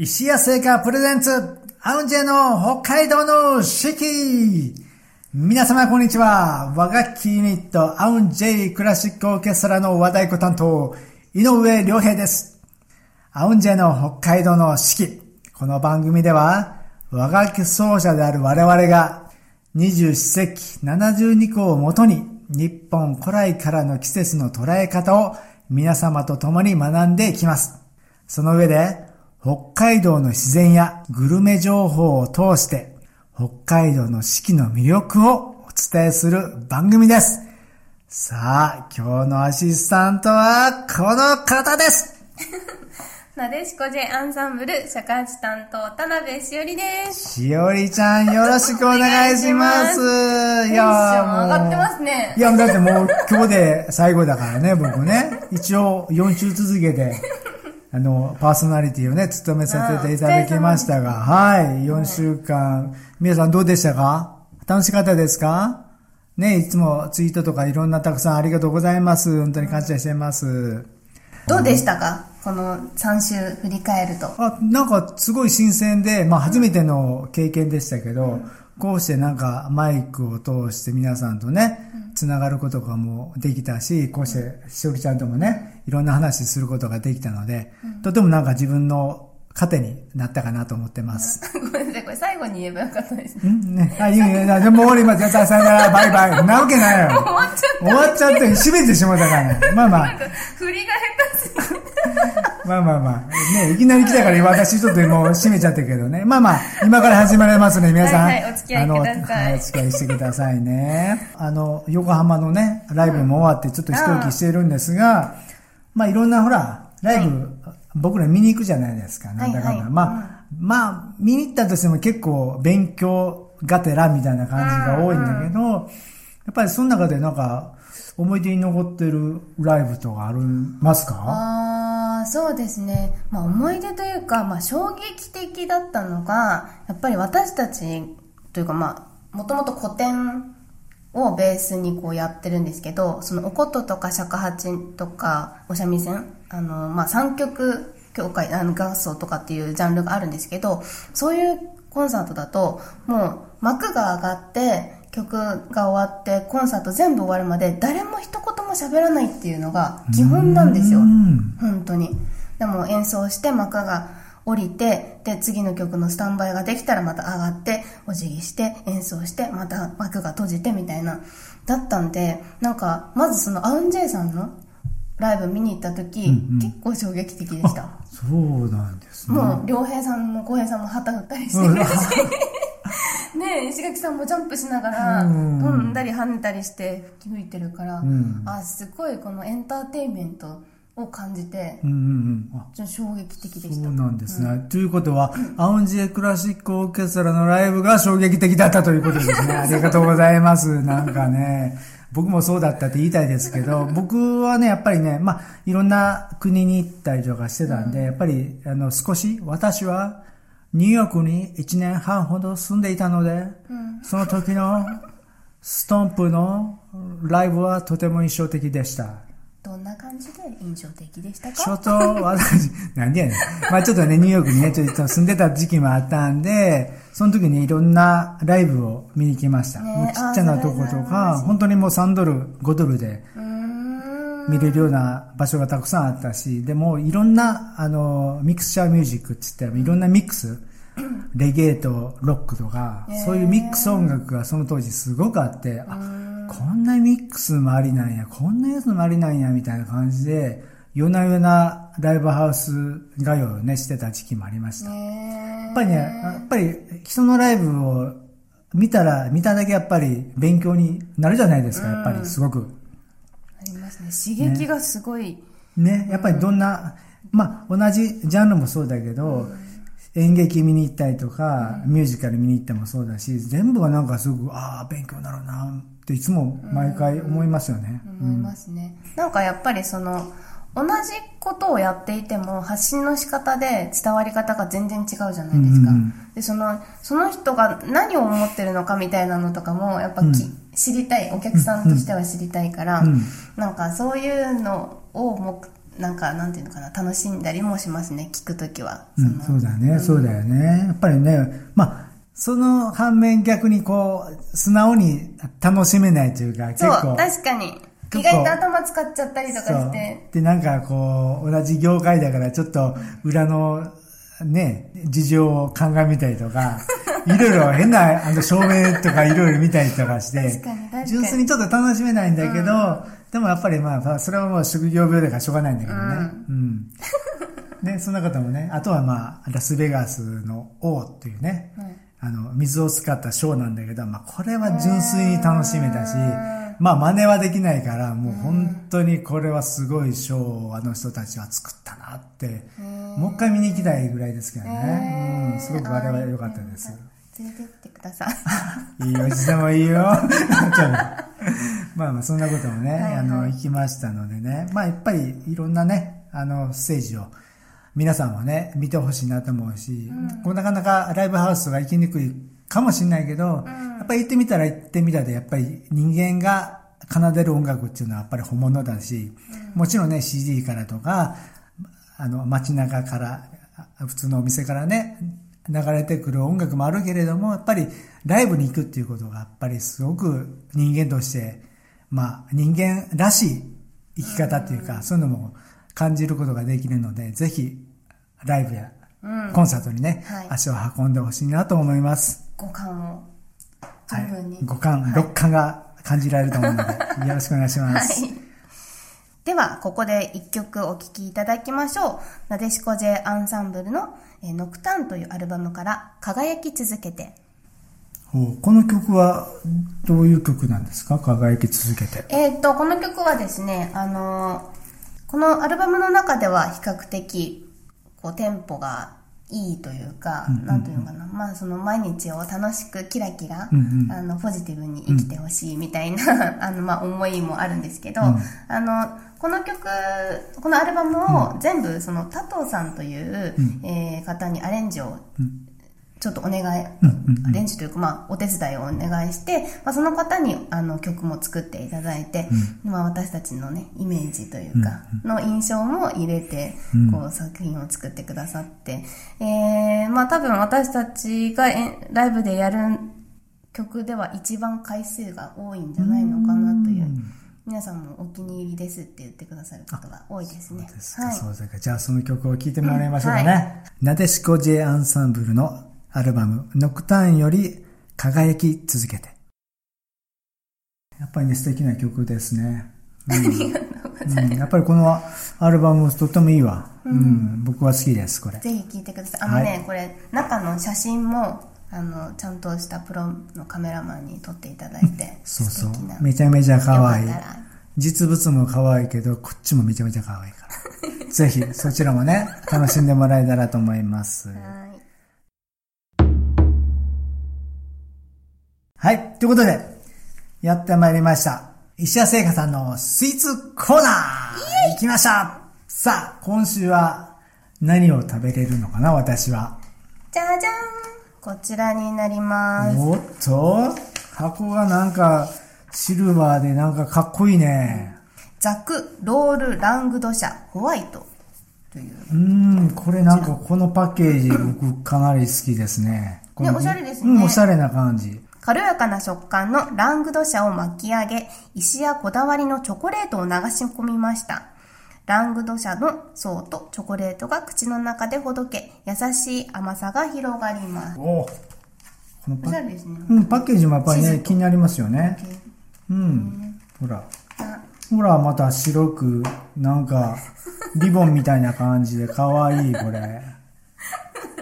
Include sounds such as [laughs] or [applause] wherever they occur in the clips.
石屋製菓プレゼンツ、アウンジェの北海道の四季皆様こんにちは。和楽器ユニット、アウンジェイクラシックオーケストラの和太鼓担当、井上良平です。アウンジェの北海道の四季。この番組では、和楽器奏者である我々が、二十四節気72個をもとに、日本古来からの季節の捉え方を皆様と共に学んでいきます。その上で、北海道の自然やグルメ情報を通して、北海道の四季の魅力をお伝えする番組です。さあ、今日のアシスタントはこの方です。[laughs] なでしこ J アンサンブル尺八担当田辺しおりです。しおりちゃんよろしくお願いします。[laughs] いやもう上がってますね。いやだってもう今日で最後だからね僕ね。一応4週続けてあの、パーソナリティをね、務めさせていただきましたが、はい、4週間、皆さんどうでしたか？楽しかったですか？ね、いつもツイートとかいろんなたくさんありがとうございます。本当に感謝してます。どうでしたか？この3週振り返ると。あ、なんかすごい新鮮で、まあ初めての経験でしたけど、うんこうしてなんかマイクを通して皆さんとね、つながることがもできたし、こうしてしおりちゃんともね、いろんな話することができたので、とてもなんか自分の糧になったかなと思ってます。[laughs] ごめんなさい、これ最後に言えばよかったですね。ん？ね。あ、いやいや、でも終わります。さよなら、バイバイ。[laughs] なわけないよ。終わっちゃった。終わっちゃって、閉めてしまったからね。まあまあ。振りが下手すぎ [laughs] まあまあまあ。ね、いきなり来たから私ちょっともう閉めちゃったけどね。まあまあ、今から始まりますね、皆さん。はい、はい、お付き合いください。あの、お付き合いしてくださいね。あの、横浜のね、ライブも終わってちょっと一息しているんですが、まあいろんなほら、ライブ、はい、僕ら見に行くじゃないですか。なんだかんだ。はい、まあ、まあ、見に行ったとしても結構勉強がてらみたいな感じが多いんだけど、やっぱりその中でなんか、思い出に残ってるライブとかありますか？ああ、そうですね。まあ思い出というか、まあ衝撃的だったのが、やっぱり私たちというかまあ、もともと古典をベースにこうやってるんですけど、そのおこととか尺八とかお三味線、あの、まあ三曲協会、あの、合奏とかっていうジャンルがあるんですけど、そういうコンサートだと、もう幕が上がって、曲が終わってコンサート全部終わるまで誰も一言も喋らないっていうのが基本なんですよ。本当に。でも演奏して幕が降りてで次の曲のスタンバイができたらまた上がってお辞儀して演奏してまた幕が閉じてみたいな。だったんでなんかまずそのアウンジェイさんのライブ見に行った時、うんうん、結構衝撃的でした。そうなんですね。もう良平さんも浩平さんも旗振ったりして。くれるしね石垣さんもジャンプしながら、飛んだり跳ねたりして吹いてるから、うん、あすごいこのエンターテインメントを感じて、うんうんうん、衝撃的でした。そうなんですね、うん、ということは、アウンジエクラシックオーケストラのライブが衝撃的だったということですね。[laughs] ありがとうございます。なんかね。僕もそうだったって言いたいですけど、[laughs] 僕はね、やっぱりね、まあ、いろんな国に行ったりとかしてたんで、やっぱり、あの、少し、私は、ニューヨークに1年半ほど住んでいたので、うん、その時のストンプのライブはとても印象的でした。どんな感じで印象的でしたか？ちょっと、私、なんでやねん。まあちょっとね、ニューヨークにね、ちょっと住んでた時期もあったんで、その時にいろんなライブを見に来ました。ね、ちっちゃなとことか、本当にもう3ドル、5ドルで、見れるような場所がたくさんあったし、でもいろんな、あの、ミクスチャーミュージックって言っていろんなミックス、レゲエとロックとか、そういうミックス音楽がその当時すごくあって、あ、こんなミックスもありなんや、こんなやつもありなんや、みたいな感じで、夜な夜なライブハウス通いをね、してた時期もありました。やっぱりね、やっぱり人のライブを見たら、見ただけやっぱり勉強になるじゃないですか、やっぱりすごく。ますね。刺激がすごい。ね、ねやっぱりどんな、まあ、同じジャンルもそうだけど、演劇見に行ったりとか、ミュージカル見に行ってもそうだし、全部がなんかすごく、ああ、勉強になるなっていつも毎回思いますよね。思いますね。なんかやっぱりその、同じことをやっていても発信の仕方で伝わり方が全然違うじゃないですか、うんうん、でそのその人が何を思ってるのかみたいなのとかもやっぱ、うん、知りたい。お客さんとしては知りたいから、うん、なんかそういうのをもなんかなんていうのかな楽しんだりもしますね聞くときは。うん、そうだね、そうだよね。やっぱりね、まあ、その反面逆にこう、素直に楽しめないというか、結そう構。確かに。構意外と頭使っちゃったりとかして。で、なんかこう、同じ業界だからちょっと裏のね、事情を鑑みたりとか、[laughs] いろいろ変なあの照明とかいろいろ見たりとかして純粋にちょっと楽しめないんだけど、でもやっぱりまあ、それはもう職業病だからしょうがないんだけどね。うん。ね、そんなこともね、あとはまあ、ラスベガスの王っていうね、あの、水を使ったショーなんだけど、まあ、これは純粋に楽しめたし、まあ、真似はできないから、もう本当にこれはすごいショーをあの人たちは作ったなって、もう一回見に行きたいぐらいですけどね。うん、すごくあれは良かったです。連れてってください [laughs] いいおじさんもいいよ。[laughs] まあまあ、そんなこともね、はいはいあの、行きましたのでね。まあ、やっぱりいろんなね、あの、ステージを、皆さんもね、見てほしいなと思うし、こうなかなかライブハウスが行きにくいかもしれないけど、やっぱり行ってみたら行ってみたで、やっぱり人間が奏でる音楽っていうのはやっぱり本物だし、もちろんね、CD からとか、あの、街中から、あ普通のお店からね、流れてくる音楽もあるけれども、やっぱりライブに行くっていうことが、やっぱりすごく人間として、まあ、人間らしい生き方っていうか、そういうのも感じることができるので、ぜひ、ライブやコンサートにね、はい足を運んでほしいなと思います。五感をはい十分に、。五感、六感が感じられると思うので、[laughs] よろしくお願いします。はい。では、ここで一曲お聴きいただきましょう。なでしこ J アンサンブルの、えーノクターンというアルバムから、輝き続けて。この曲はどういう曲なんですか？輝き続けて。えーっと、この曲はですね、あのーこのアルバムの中では比較的、こう、テンポがいいというか、なんというのかな、まあ、その毎日を楽しくキラキラ、うんうんあの、ポジティブに生きてほしいみたいな、あの、まあ、思いもあるんですけど、あの、この曲、このアルバムを全部、その、タトさんという、えー方にアレンジをちょっとお願い、アレンジというか、まあ、お手伝いをお願いして、まあ、その方にあの曲も作っていただいて、まあ、私たちのね、イメージというか、の印象も入れて、こう、作品を作ってくださって、えー、まあ、多分私たちがえライブでやる曲では一番回数が多いんじゃないのかなという、皆さんもお気に入りですって言ってくださる方が多いですね。ですか、はい。そうですか。じゃあその曲を聴いてもらいましょうかね。うんはなでしこ J アンサンブルのアルバム、ノクターンより輝き続けて。やっぱりね、素敵な曲ですね。うん、うんやっぱりこのアルバムとってもいいわ。うん、僕は好きです、これ。ぜひ聞いてください。あのね、はいこれ、中の写真も、あの、ちゃんとしたプロのカメラマンに撮っていただいて、[laughs] そうそう。めちゃめちゃ可愛い。実物も可愛いけど、こっちもめちゃめちゃ可愛いから。[laughs] ぜひ、そちらもね、楽しんでもらえたらと思います。はい。はい。ということで、やってまいりました。石谷製菓さんのスイーツコーナー行きましたさあ、今週は何を食べれるのかな、私は。じゃじゃんこちらになります。おっと、箱がなんか、シルバーでなんかかっこいいね。ザク、ロール、ラングドシャ、ホワイト。という。うーん、これなんかこのパッケージ僕かなり好きですね。このおしゃれですねうん、おしゃれな感じ。軽やかな食感のラングドシャを巻き上げ、石やこだわりのチョコレートを流し込みました。ラングドシャの層とチョコレートが口の中でほどけ、優しい甘さが広がります。おこのパおしゃれですね。うん、パッケージもやっぱりね、気になりますよね。うん。ほら。ほら、また白く、なんか、[laughs] リボンみたいな感じで、かわいい、これ。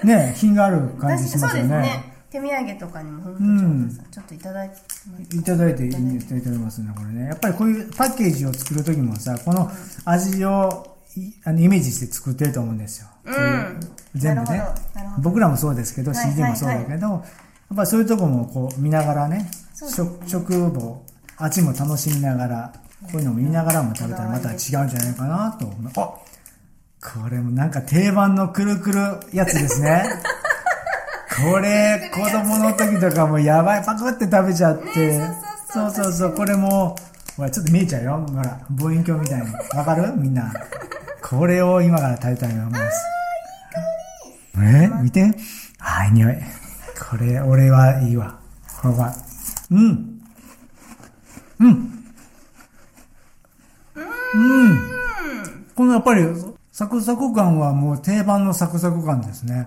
ね品がある感じしますよね。手土産とかにも本当にちょっといただきます。いただいていいんですいただきますね、これね。やっぱりこういうパッケージを作るときもさ、この味をいあのイメージして作ってると思うんですよ。うん。全部ね僕らもそうですけど、はい CD もそうだけど、やっぱりそういうとこもこう見ながらね、ね食食も、味も楽しみながら、こういうのも見ながらも食べたらまた違うんじゃないかなと思う。あこれもなんか定番のくるくるやつですね。[laughs] これ、子供の時とかもやばい、パクって食べちゃって。そうそうそう、これも、ほら、ちょっと見えちゃうよ。ほら、望遠鏡みたいに。わかる？みんな。これを今から食べたいと思います。え？見て。あー、いい匂い。これ、俺はいいわ。これは。うん。うん。うん。このやっぱり、サクサク感はもう定番のサクサク感ですね。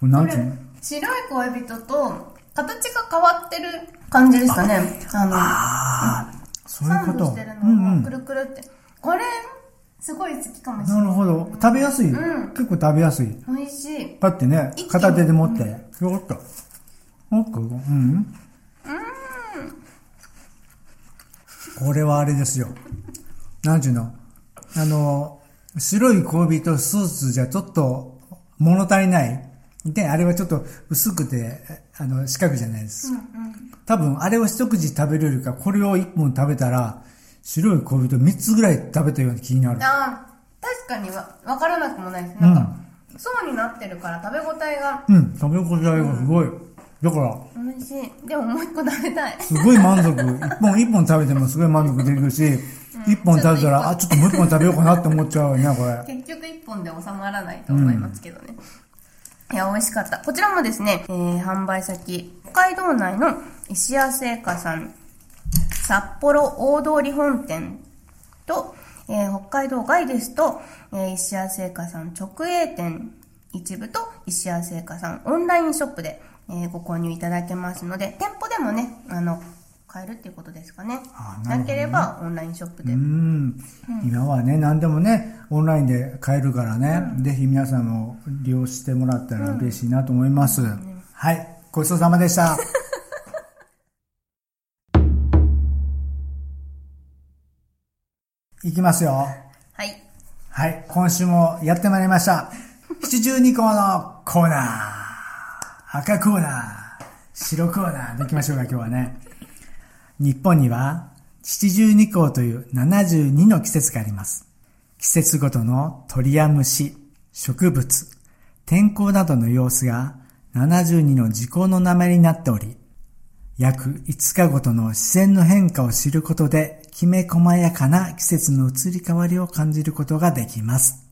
これなんていうの？白い恋人と形が変わってる感じですかね。あの、ああ、そういうサンドこと。してるのうんうんがく。るくるって。これ、すごい好きかもしれな。ないるほど。食べやすい。うん結構食べやすい。美味しい。だってね片手で持って、よかった。おっこうん。これはあれですよ。なんちゅうの？あの、白い恋人スーツじゃちょっと物足りない。で、あれはちょっと薄くて、あの、四角じゃないです。多分、あれを一口食べるよりか、これを一本食べたら、白い恋人三つぐらい食べたような気になる。あー確かにわ分からなくもないです。なんか、層になってるから食べ応えがうん、食べ応えがすごい。だから、美味しい。でももう一個食べたい。すごい満足。一本一本食べてもすごい満足できるし、一本食べたら、あ、ちょっともう一本食べようかなって思っちゃうよね、これ。結局一本で収まらないと思いますけどね。いや、美味しかった。こちらもですね、えー、販売先、北海道内の石屋製菓さん、札幌大通本店と、えー北海道外ですと、えー石屋製菓さん直営店一部と石屋製菓さんオンラインショップで、えーご購入いただけますので、店舗でもね、あの、買えるっていうことですかね。あなねなければオンラインショップで。うん。今はね、何でもね、オンラインで買えるからね、ぜひ皆さんも利用してもらったら嬉しいなと思います。はい。ごちそうさまでした。[laughs] いきますよ。はい。はい、今週もやってまいりました。七十二項のコーナー。赤コーナー。白コーナーでいきましょうか、今日はね。日本には七十二項という72の季節があります。季節ごとの鳥や虫、植物、天候などの様子が72の時効の名前になっており、約5日ごとの自然の変化を知ることで、きめ細やかな季節の移り変わりを感じることができます。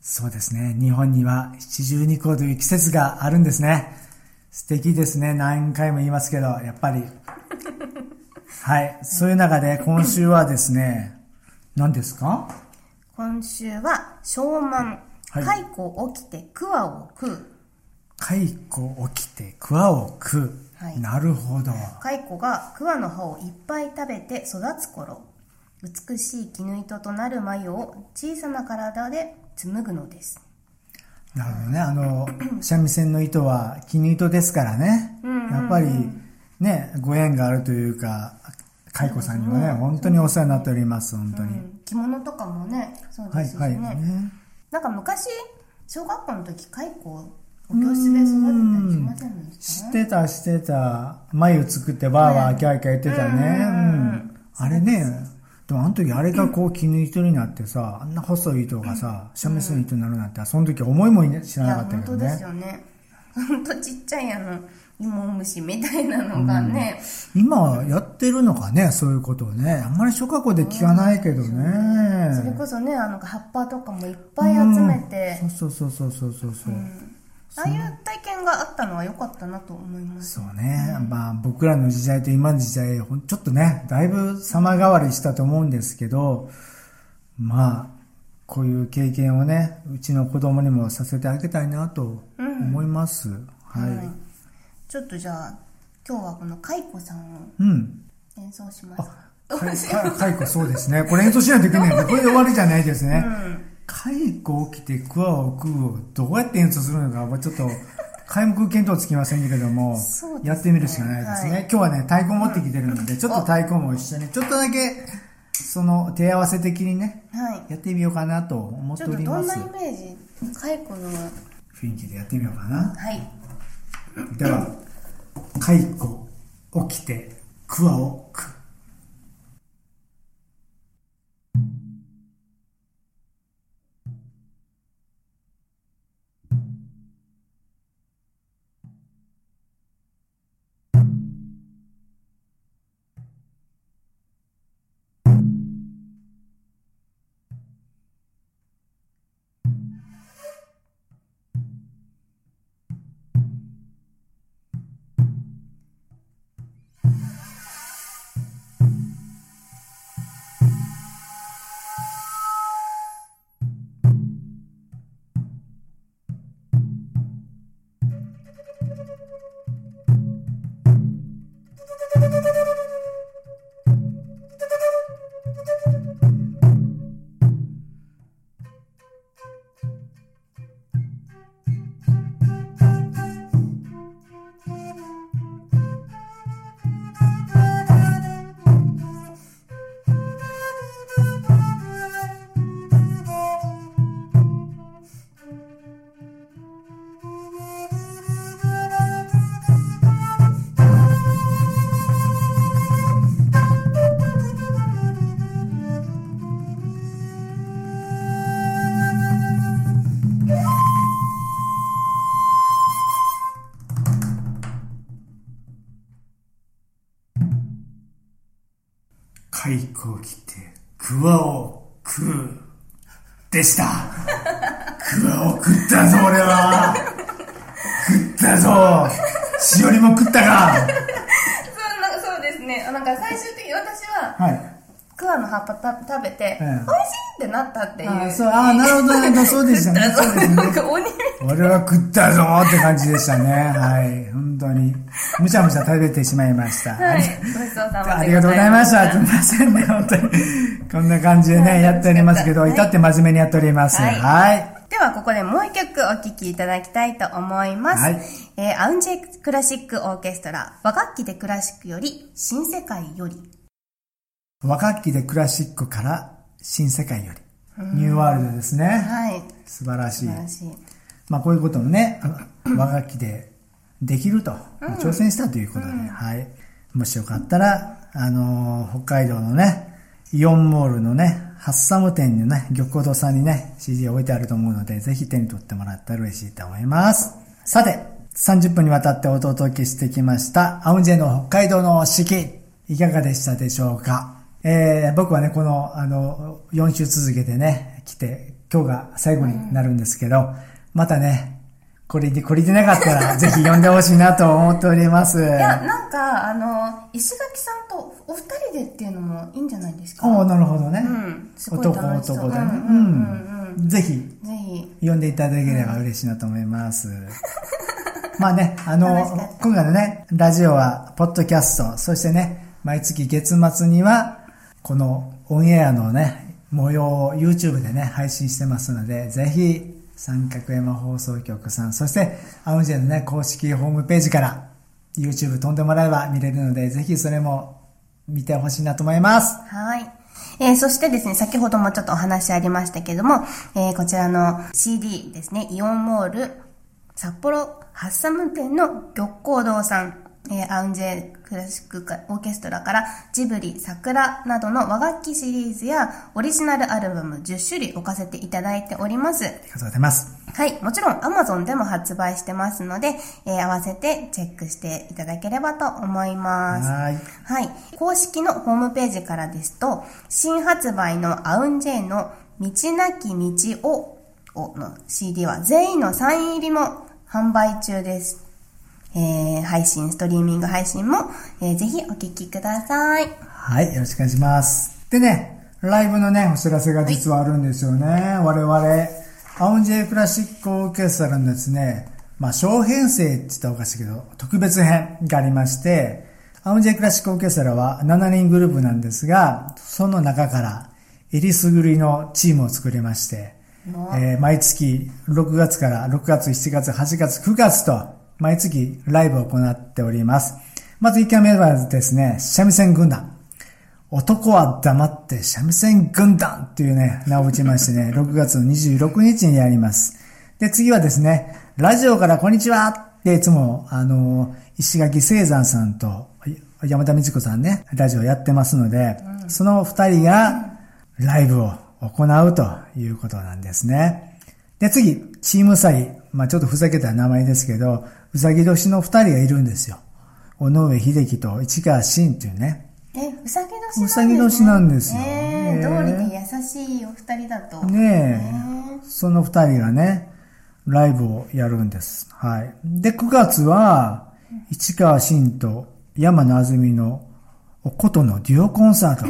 そうですね。日本には七十二項という季節があるんですね。素敵ですね。何回も言いますけど、やっぱり。はい。そういう中で今週はですね、何ですか？今週は、小満。はい蚕起きて桑を食う。蚕起きて桑を食う。はいなるほど。蚕が桑の葉をいっぱい食べて育つ頃、美しい絹糸となる繭を小さな体で紡ぐのです。なるほどね。あの、[clears throat] 三味線の糸は絹糸ですからね。やっぱりね、ご縁があるというか、蚕さんにはね、本当にお世話になっております、本当に。うん着物とかもね、そうはい、ですしはい。ね。ねなんか昔、小学校の時、蚕をお教室で育てたりしませんでししたてた、してた。眉作ってバーバーキャーキャー言ってたね。うん。あれね、でもあの時あれがこう絹糸になってさ、あんな細い糸がさ、三味線の糸になるなんて、その時思いも知らなかったけど本当ですね。よね。本当ちっちゃいあの、芋虫みたいなのがね、今やってるのかね、そういうことをね。あんまり小学校で聞かないけどね。それこそね、あの、葉っぱとかもいっぱい集めて、うんそうそうそうそうそうそう。ああいう体験があったのは良かったなと思います。そうね。まあ僕らの時代と今の時代、ちょっとね、だいぶ様変わりしたと思うんですけど、まあ、こういう経験をね、うちの子供にもさせてあげたいなと思います。はい。はいちょっとじゃあ、今日はこの蚕さんをうん。演奏します。かかかいこそうですね。これ演奏しないといけないんで、これで終わりじゃないですね。かいこ起きて桑を食うをどうやって演奏するのか、ちょっと、皆目見当つきませんけども、ねやってみるしかないですね。はい今日はね、太鼓持ってきてるので、[laughs] ちょっと太鼓も一緒に、ちょっとだけ、その手合わせ的にね、はい。やってみようかなと思ってちょっとどんなおります。イメージ蚕の、雰囲気でやってみようかな。はい。では、蚕起きて桑を食う。蚕を切って、クワを食う。でした。[laughs] クワを食ったぞ、俺は。食ったぞ。[laughs] しおりも食ったか。そうなんかそうですねなんか最終。クワの葉っぱた食べて、うん美味しいってなったっていうあそう、あなるほど、なるほど、そうでしたね。[laughs] そうですね。俺は食ったぞって感じでしたね。はい。本当に。むしゃむしゃ食べてしまいました。はいごちそうさまありがとうございました。すみませんね、本当に。こんな感じでね、やっておりますけど、はい至って真面目にやっております。はいはい。ではここでもう一曲お聴きいただきたいと思います。はいえーアウンジェクラシックオーケストラ和楽器でクラシックより新世界より和楽器でクラシックから新世界より。ニューワールドですね。はい素晴らしいしいまあこういうこともね、あ和楽器でできると、挑戦したということで、はい。もしよかったら、あのー北海道のね、イオンモールのね、ハッサム店にね、玉光堂さんにね、CD 置いてあると思うので、ぜひ手に取ってもらったら嬉しいと思います。さて、30分にわたってお届けしてきました、アウンジェの北海道の四季、いかがでしたでしょうか？えー、僕はね、この、あの、4週続けてね、来て、今日が最後になるんですけど、またね、これで、これでなかったら、[laughs] ぜひ呼んでほしいなと思っております。いやなんかあの石垣さんとお二人でっていうのもいいんじゃないですか？おーなるほどね。うん男男でね。うんうんうん。ぜひ、ぜひ呼んでいただければ嬉しいなと思います。[laughs] まあね、あの今回のね、ラジオは、ポッドキャスト、そしてね、毎月月末には、このオンエアのね、模様を YouTube でね、配信してますので、ぜひ、三角山放送局さん、そして、アウンジェのね、公式ホームページから、YouTube 飛んでもらえば見れるので、ぜひそれも見てほしいなと思います。はい。えーそしてですね、先ほどもちょっとお話ありましたけども、えーこちらの CD ですね、イオンモール札幌ハッサム店の玉光堂さん、えーアウンジェクラシックオーケストラからジブリ、桜などの和楽器シリーズやオリジナルアルバム10種類置かせていただいております。ありがとうございます。はい。もちろん Amazon でも発売してますので、えー合わせてチェックしていただければと思います。はい。はい。公式のホームページからですと、新発売のアウンジェイの道なき道ををの CD は全員のサイン入りも販売中です。えー、配信、ストリーミング配信も、えーぜひお聞きください。はい、よろしくお願いします。でね、ライブのね、お知らせが実はあるんですよね。我々、アウンジェイクラシックオーケストラのですね、まあ、小編成って言ったらおかしいけど、特別編がありまして、アウンジェイクラシックオーケストラは7人グループなんですが、その中から、えりすぐりのチームを作りまして、えー毎月6月から6月、7月、8月、9月と毎月ライブを行っております。まず1回目はですね、三味線軍団。男は黙って三味線軍団っていうね、名を打ちましてね、[laughs] 6月の26日にやります。で、次はですね、ラジオからこんにちはっていつも、あの、石垣聖山さんと山田美智子さんね、ラジオやってますので、その二人がライブを行うということなんですね。で、次、チームサギ。まあちょっとふざけた名前ですけど、うさぎ年の二人がいるんですよ。尾上秀樹と市川慎っていうね。え、うさぎ年なんですね。うさぎ年なんですよえねー、道理で優しいお二人だと。ねえ、その二人がね、ライブをやるんです。はい。で、9月は、市川慎と山野あずみの琴のデュオコンサート。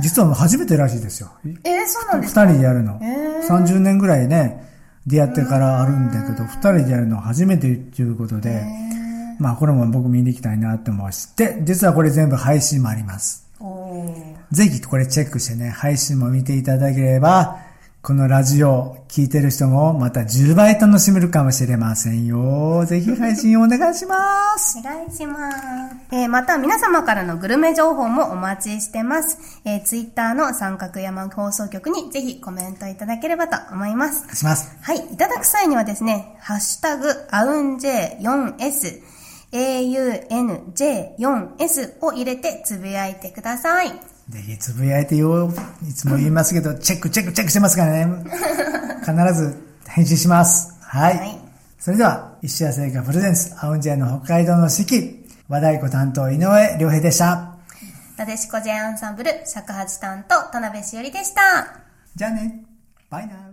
実はもう初めてらしいですよ。えー、そうなん二ですか？人でやるの。へー30年ぐらいね、出会ってからあるんだけど、二人でやるのは初めてということで、まあこれも僕見に行きたいなって思うし、で、実はこれ全部配信もあります。ぜひこれチェックしてね、配信も見ていただければ、このラジオ聞いてる人もまた10倍楽しめるかもしれませんよ。ぜひ配信お願いします。お願いします。えーまた皆様からのグルメ情報もお待ちしてます。えー、ツイッターの三角山放送局にぜひコメントいただければと思いますお。願いします。はい。いただく際にはですね、ハッシュタグ、アウン J4S、AUNJ4S を入れてつぶやいてください。ぜひつぶやいてよ。いつも言いますけど、チェックチェックチェックしてますからね。必ず返信します。はい。はいそれでは、石屋製菓プレゼンツ、アウンジェの北海道の四季、和太鼓担当井上良平でした。なでしこ J アンサンブル尺八担当田辺しおりでした。じゃあね。バイナー。